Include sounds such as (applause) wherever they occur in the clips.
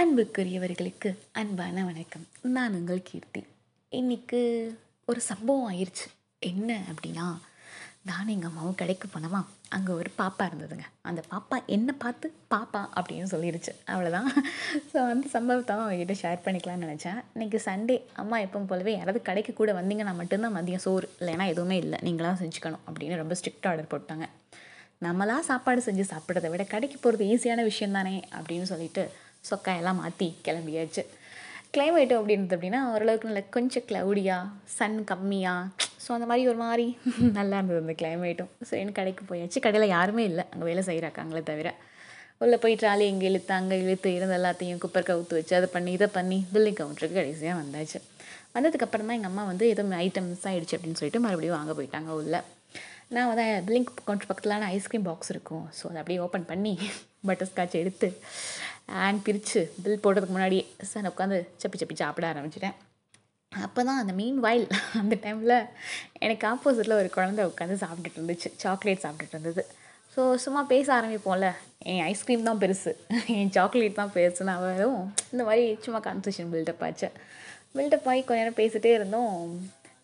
அன்புக்குரியவர்களுக்கு அன்பான வணக்கம். நான் உங்கள் கீர்த்தி. இன்னைக்கு ஒரு சம்பவம் ஆயிடுச்சு என்ன அப்படின்னா நானும் எங்கள் அம்மாவும் கடைக்கு போனோமா அங்கே ஒரு பாப்பா இருந்ததுங்க. அந்த பாப்பா என்னை பார்த்து பாப்பா அப்படின்னு சொல்லிடுச்சு அவ்வளோதான் ஸோ அந்த சம்பவத்தை அவங்ககிட்ட ஷேர் பண்ணிக்கலாம்னு நினச்சேன். இன்றைக்கி சண்டே அம்மா எப்பவும் போலவே யாராவது கடைக்கு கூட வந்தீங்கன்னா மட்டும்தான் மதியம் சோறு இல்லைன்னா எதுவுமே இல்லை. நீங்களாம் செஞ்சுக்கணும் அப்படின்னு ரொம்ப ஸ்ட்ரிக்ட் ஆர்டர் போட்டாங்க. நம்மளா சாப்பாடு செஞ்சு சாப்பிட்றத விட கடைக்கு போகிறது ஈஸியான விஷயம் தானே அப்படின்னு சொல்லிட்டு சொக்காயெல்லாம் மாற்றி கிளம்பியாச்சு. கிளைமேட்டு அப்படின்றது அப்படின்னா ஓரளவுக்கு நல்ல கொஞ்சம் க்ளவுடியாக சன் கம்மியாக ஸோ அந்த மாதிரி ஒரு மாதிரி (laughs) நல்லா இருந்தது அந்த கிளைமேட்டும் சரின்னு கடைக்கு போயாச்சு. கடையில் யாருமே இல்லை. அங்கே வேலை செய்கிறாக்காங்களே தவிர. உள்ளே போய் ட்ராலி இங்கே இழுத்து அங்கே இழுத்து இருந்த எல்லாத்தையும் குப்பர் கவுத்து வச்சு அதை பண்ணி இதை பண்ணி பில்லிங் கவுண்டருக்கு கடைசியாக வந்தாச்சு. வந்ததுக்கப்புறம் தான் எங்கள் அம்மா வந்து ஏதோ ஐட்டம் மிஸ் ஆகிடுச்சு அப்படின்னு சொல்லிட்டு மறுபடியும் வாங்க போயிட்டாங்க உள்ள. நான் வந்து பில்லிங் கவுண்டர் பக்கத்துலான ஐஸ்கிரீம் பாக்ஸ் இருக்கும். ஸோ அதை அப்படியே ஓப்பன் பண்ணி (laughs) பட்டர் ஸ்காட்ச் எடுத்து அண்ட் பிரித்து பில் போடுறதுக்கு முன்னாடியே சார் உட்காந்து சப்பி சப்பி சாப்பிட ஆரம்பிச்சிட்டேன். அப்போ தான் அந்த மீன் வாயில் அந்த டைமில் எனக்கு ஆப்போசிட்டில் ஒரு குழந்த உட்காந்து சாப்பிட்டுட்டு இருந்துச்சு. சாக்லேட் சாப்பிட்டுட்டு இருந்தது. ஸோ சும்மா பேச ஆரம்பிப்போம்ல. என் ஐஸ்கிரீம் தான் பெருசு. என் சாக்லேட் தான் பெருசுன்னு அவரும் இந்த மாதிரி சும்மா கான்வர்சேஷன் பில்டப் ஆச்சு. பில்டப் ஆகி கொஞ்ச நேரம் பேசிகிட்டே இருந்தோம்.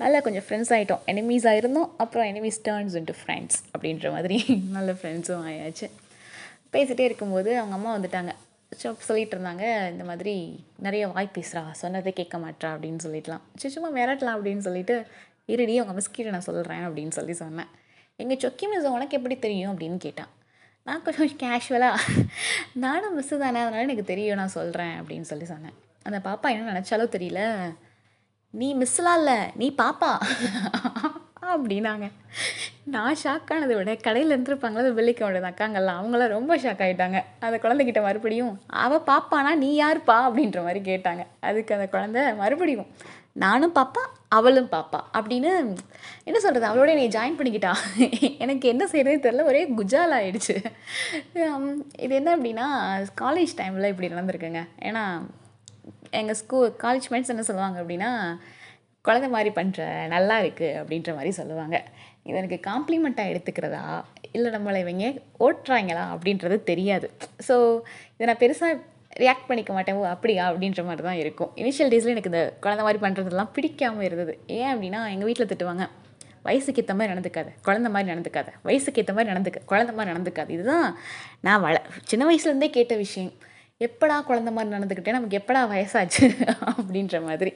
நல்லா கொஞ்சம் ஃப்ரெண்ட்ஸ் ஆகிட்டோம் எனிமீஸாக இருந்தோம் அப்புறம் எனிமீஸ் டேர்ன்ஸ் இன்ட்டு ஃப்ரெண்ட்ஸ் அப்படின்ற மாதிரி (laughs) நல்ல ஃப்ரெண்ட்ஸும் ஆயாச்சு. பேசிகிட்டே இருக்கும்போது அவங்க அம்மா வந்துட்டாங்க. ஸோ சொல்லிட்டு இருந்தாங்க இந்த மாதிரி நிறைய வாய் பேசுகிறா சொன்னதை கேட்க மாட்டா அப்படின்னு சொல்லிட்டுலாம். சும்மா மிரட்டலாம் அப்படின்னு சொல்லிட்டு இருடி அவங்க மிஸ்கிட்ட நான் சொல்கிறேன் அப்படின்னு சொல்லி சொன்னேன். எங்கள் சொக்கி மிஸ் உனக்கு எப்படி தெரியும் அப்படின்னு கேட்டான். நான் கொஞ்சம் கேஷுவலாக நானும் மிஸ்ஸு தானே அதனால் எனக்கு தெரியும் நான் சொல்கிறேன் அப்படின்னு சொல்லி சொன்னேன். அந்த பாப்பா என்ன நினச்சாலோ தெரியல. நீ மிஸ்லாம் இல்லை நீ பாப்பா அப்படின்னாங்க. நான் ஷாக் ஆனதை விட கடையில் இருந்துருப்பாங்களா வெள்ளிக்க வேண்டியது அக்காங்கள்லாம் அவங்களாம் ரொம்ப ஷாக் ஆகிட்டாங்க அந்த குழந்தைகிட்ட மறுபடியும் அவள் பாப்பானா? நீ யாருப்பா? அப்படின்ற மாதிரி கேட்டாங்க. அதுக்கு அந்த குழந்தை மறுபடியும் நானும் பாப்பா அவளும் பாப்பா. அப்படின்னு என்ன சொல்கிறது அவளோட நீ ஜாயின் பண்ணிக்கிட்டா. எனக்கு என்ன செய்கிறதே தெரில ஒரே குஜால் ஆகிடுச்சு இது என்ன அப்படின்னா காலேஜ் டைமில் இப்படி நடந்திருக்குங்க. ஏன்னா எங்கள் ஸ்கூல் காலேஜ் மேட்ஸ் என்ன சொல்லுவாங்க அப்படின்னா குழந்த மாதிரி பண்ணுற நல்லா இருக்குது அப்படின்ற மாதிரி சொல்லுவாங்க. இது எனக்கு காம்ப்ளிமெண்ட்டாக எடுத்துக்கிறதா? இல்லை நம்மளை இவங்க ஓட்டுறாங்களா அப்படின்றது தெரியாது. ஸோ இதை நான் பெருசாக ரியாக்ட் பண்ணிக்க மாட்டேன். அப்படியா? அப்படின்ற மாதிரி தான் இருக்கும். இனிஷியல் டேஸில் எனக்கு இந்த குழந்த மாதிரி பண்ணுறதுலாம் பிடிக்காமல் இருந்தது. ஏன் அப்படின்னா எங்கள் வீட்டில் திட்டுவாங்க. வயசுக்கு ஏற்ற மாதிரி நடந்துக்காத. குழந்த மாதிரி நடந்துக்காத. வயசுக்கு ஏற்ற மாதிரி நடந்துக்க. குழந்த மாதிரி நடந்துக்காது. இதுதான் நான் வள சின்ன வயசுலேருந்தே கேட்ட விஷயம். எப்படா குழந்த மாதிரி நடந்துக்கிட்டே நமக்கு எப்படா வயசாச்சு அப்படின்ற மாதிரி.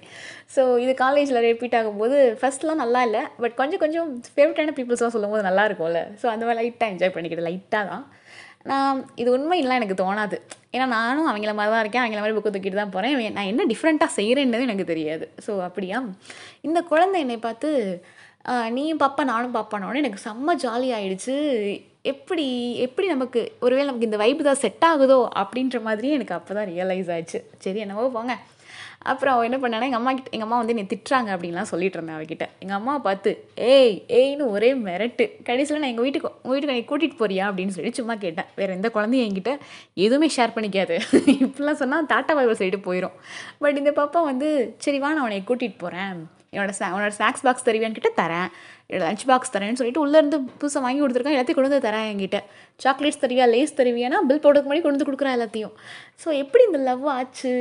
ஸோ இது காலேஜில் ரிப்பீட் ஆகும்போது ஃபஸ்ட்லாம் நல்லா இல்லை பட் கொஞ்சம் கொஞ்சம் ஃபேவரட்டான பீப்புள்ஸ்லாம் சொல்லும்போது நல்லா இருக்கும்ல. ஸோ அந்த மாதிரி லைட்டாக என்ஜாய் பண்ணிக்கிட்டு லைட்டாக தான். நான் இது உண்மையெல்லாம் எனக்கு தோணாது. ஏன்னா நானும் அவங்கள மாதிரி தான் இருக்கேன். அவங்கள மாதிரி புக்கு தூக்கிட்டு தான் போகிறேன் நான் என்ன டிஃப்ரெண்ட்டாக செய்கிறேன்றது எனக்கு தெரியாது. ஸோ அப்படியா? இந்த குழந்தை என்னை பார்த்து நீயும் பாப்பா நானும் பாப்பானோடனே எனக்கு செம்ம ஜாலி ஆகிடுச்சு எப்படி எப்படி நமக்கு ஒருவேளை நமக்கு இந்த வைப்பு தான் செட் ஆகுதோ அப்படின்ற மாதிரி எனக்கு அப்போ தான் ரியலைஸ் ஆச்சு சரி என்னவோ போங்க. அப்புறம் அவள் என்ன பண்ணானா எங்கள் அம்மா கிட்ட எங்கள் அம்மா வந்து என்னை திட்டுறாங்க அப்படின்லாம் சொல்லிட்டு இருந்தேன் அவகிட்ட. எங்கள் அம்மா பார்த்து ஏய் ஏய்னு ஒரே மிரட்டு. கடைசியில் நான் எங்கள் வீட்டுக்கு உங்கள் வீட்டுக்கு நீ கூட்டிகிட்டு போறியா? அப்படின்னு சொல்லி சும்மா கேட்டேன். வேறு எந்த குழந்தையும் என்கிட்ட எதுவுமே ஷேர் பண்ணிக்காது. (laughs) இப்படிலாம் சொன்னால் டாட்டா பைபிள் சைடு போயிடும் பட் இந்த பாப்பா வந்து சரி வா நான் உன்னை கூட்டிகிட்டு போகிறேன் என்னோட ஸ்நா உன்னோட ஸ்நாக்ஸ் பாக்ஸ் தருவியான்னு கிட்ட தரேன். என்னோட லஞ்ச் பாக்ஸ் தரேன்னு சொல்லிட்டு உள்ளேருந்து புதுசாக வாங்கி கொடுத்துருக்கேன். எல்லாத்தையும் கொண்டு வந்து தரேன் என்கிட்ட. சாக்லேட்ஸ் தருவியா லேஸ் தருவியானா பில் போடுறதுக்கு முன்னாடி கொண்டு வந்து கொடுக்குறேன் எல்லாத்தையும். ஸோ எப்படி இந்த லவ் ஆச்சு?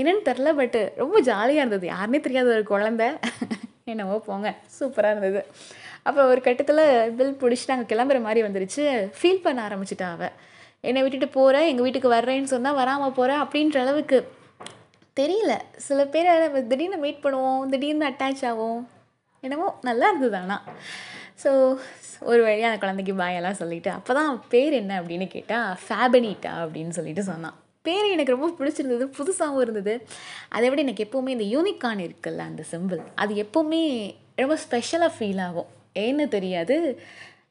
என்னன்னு தெரில பட்டு ரொம்ப ஜாலியாக இருந்தது. யாருனே தெரியாத ஒரு குழந்த. (laughs) என்னவோ போங்க. சூப்பராக இருந்தது. அப்புறம் ஒரு கட்டத்தில் பில் பிடிச்சிட்டு நாங்கள் கிளம்புற மாதிரி வந்துருச்சு. ஃபீல் பண்ண ஆரம்பிச்சிட்டா அவள் என்னை விட்டுட்டு போகிறேன் எங்கள் வீட்டுக்கு வர்றேன்னு சொன்னால் வராமல் போகிறேன் அப்படின்ற அளவுக்கு தெரியல. சில பேரை நம்ம திடீர்னு மீட் பண்ணுவோம் திடீர்னு அட்டாச் ஆகும் என்னமோ நல்லா இருந்தது ஆனால் ஸோ ஒரு வழியாக அந்த குழந்தைக்கு பாயெல்லாம் சொல்லிவிட்டு அப்போ தான் பேர் என்ன அப்படின்னு கேட்டால் ஃபேபனிட்டா அப்படின்னு சொல்லிட்டு சொன்னான். பேர் எனக்கு ரொம்ப பிடிச்சிருந்தது புதுசாகவும் இருந்தது. அதை விட எனக்கு எப்போவுமே இந்த யூனிகான் இருக்குல்ல அந்த சிம்பிள் அது எப்போவுமே ரொம்ப ஸ்பெஷலாக ஃபீல் ஆகும். ஏன்னு தெரியாது.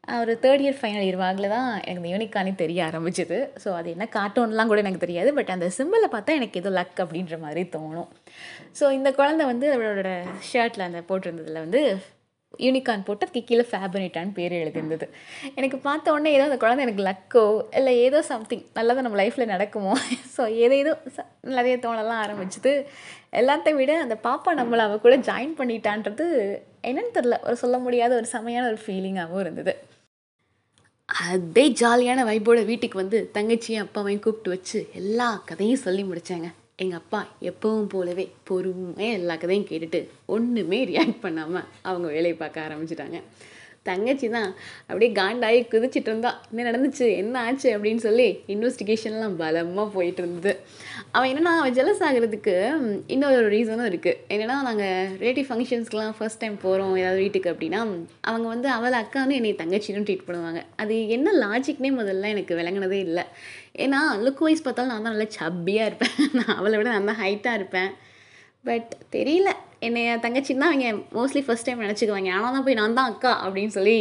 ஒரு தேர்ட் இயர் ஃபைனல் இயர் வாக்கில் தான் எனக்கு இந்த யூனிக்கானே தெரிய ஆரம்பிச்சிது. ஸோ அது என்ன கார்ட்டூன்லாம் கூட எனக்கு தெரியாது. பட் அந்த சிம்பிளை பார்த்தா எனக்கு ஏதோ லக் அப்படின்ற மாதிரி தோணும். ஸோ இந்த குழந்தை வந்து அவளோட ஷர்ட்டில் அந்த போட்டிருந்ததில் வந்து யூனிகான் போட்டு அதுக்கு கீழே ஃபேபனிட்டான்னு பேர் எழுதியிருந்தது. எனக்கு பார்த்த உடனே ஏதோ அந்த குழந்தை எனக்கு லக்கோ இல்லை ஏதோ சம்திங் நல்லா தான் நம்ம லைஃப்பில் நடக்குமோ? (laughs) ஸோ ஏதேதோ நிறைய தோணலாம் ஆரம்பிச்சுது. எல்லாத்தையும் விட அந்த பாப்பா நம்மளை அவள் கூட ஜாயின் பண்ணிட்டான்றது என்னன்னு தெரில ஒரு சொல்ல முடியாத ஒரு செமையான ஒரு ஃபீலிங்காகவும் இருந்தது. அதே ஜாலியான வைப்போட வீட்டுக்கு வந்து தங்கச்சியும் அப்பாவையும் கூப்பிட்டு வச்சு எல்லா கதையும் சொல்லி முடித்தாங்க எங்கள் அப்பா எப்பவும் போலவே பொறுமையாக எல்லா கதையும் கேட்டுட்டு ஒன்றுமே ரியாக்ட் பண்ணாமல் அவங்க வேலையை பார்க்க ஆரம்பிச்சிட்டாங்க. தங்கச்சி தான் அப்படியே காண்டாகி குதிச்சிட்டு இருந்தா. என்ன நடந்துச்சு? என்ன ஆச்சு? அப்படின்னு சொல்லி இன்வெஸ்டிகேஷன்லாம் பலமாக போயிட்டு இருந்தது. அவன் என்னென்னா அவன் ஜெலஸ் ஆகிறதுக்கு இன்னொரு ரீசனும் இருக்குது என்னென்னா நாங்கள் ரிலேட்டிவ் ஃபங்க்ஷன்ஸ்க்குலாம் ஃபர்ஸ்ட் டைம் போகிறோம் ஏதாவது வீட்டுக்கு அப்படின்னா அவங்க வந்து அவளை அக்கான்னு என்னை தங்கச்சின்னு ட்ரீட் பண்ணுவாங்க. அது என்ன லாஜிக்னே முதல்ல எனக்கு விளங்கினதே இல்லை. ஏன்னா லுக் வைஸ் பார்த்தாலும் நான் தான் நல்லா சப்பியாக இருப்பேன். நான் அவளை விட நான் தான் ஹைட்டாக இருப்பேன். பட் தெரியல. என்னைய தங்கச்சின்னு தான் அவங்க மோஸ்ட்லி ஃபஸ்ட் டைம் நினச்சிக்குவாங்க. ஆனால் தான் போய் நான் தான் அக்கா அப்படின்னு சொல்லி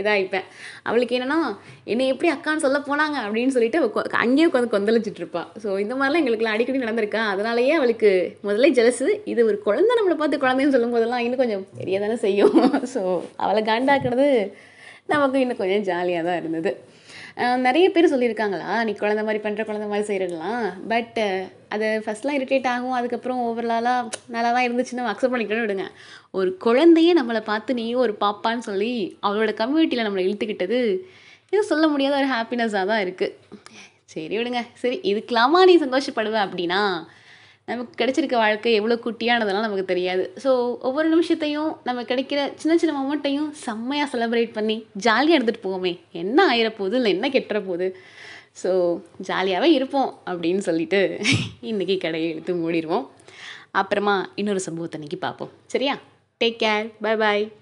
இதாகிப்பேன் அவளுக்கு என்னென்னா என்னை எப்படி அக்கான்னு சொல்ல போனாங்க? அப்படின்னு சொல்லிட்டு அங்கேயே உட்காந்து கொந்தளிச்சிட்டு இருப்பா ஸோ இந்த மாதிரிலாம் எங்களுக்குலாம் அடிக்கடி நடந்திருக்கா. அதனாலேயே அவளுக்கு முதல்ல ஜெலசு இது ஒரு குழந்தை நம்மளை பார்த்து குழந்தைன்னு சொல்லும் போதெல்லாம் இன்னும் கொஞ்சம் பெரிய தானே செய்யும். (laughs) ஸோ அவளை காண்டாக்குறது நமக்கு இன்னும் கொஞ்சம் ஜாலியாக தான் இருந்தது. நிறைய பேர் சொல்லியிருக்காங்களா நீ குழந்த மாதிரி பண்ணுற குழந்த மாதிரி செய்கிறலாம் பட் அது ஃபஸ்ட்லாம் இரிட்டேட் ஆகும் அதுக்கப்புறம் ஓவரலாலாக நல்லா தான் இருந்துச்சுன்னு அக்செப்ட் பண்ணிக்கணும்னு விடுங்க. ஒரு குழந்தையே நம்மளை பார்த்து நீ ஒரு பாப்பான்னு சொல்லி அவளோட கம்யூனிட்டியில் நம்மளை இழுத்துக்கிட்டது இது சொல்ல முடியாத ஒரு ஹாப்பினஸ்ஸாக தான் இருக்குது சரி விடுங்க. சரி இதுக்கெல்லாமா நீ சந்தோஷப்படுவ அப்படின்னா நமக்கு கிடைச்சிருக்க வாழ்க்கை எவ்வளோ குட்டியானதெல்லாம் நமக்கு தெரியாது. ஸோ ஒவ்வொரு நிமிஷத்தையும் நம்ம கிடைக்கிற சின்ன சின்ன மொமெண்ட்டையும் செம்மையாக செலிப்ரேட் பண்ணி ஜாலியாக எடுத்துகிட்டு போவோமே. என்ன ஆயிர போகுது இல்லை என்ன கெட்டுற போகுது ஸோ ஜாலியாகவே இருப்போம் அப்படின்னு சொல்லிட்டு இன்றைக்கி கடையை எடுத்து மூடிடுவோம். அப்புறமா இன்னொரு சம்பவத்தை அன்றைக்கி பார்ப்போம். சரியா? Take care bye bye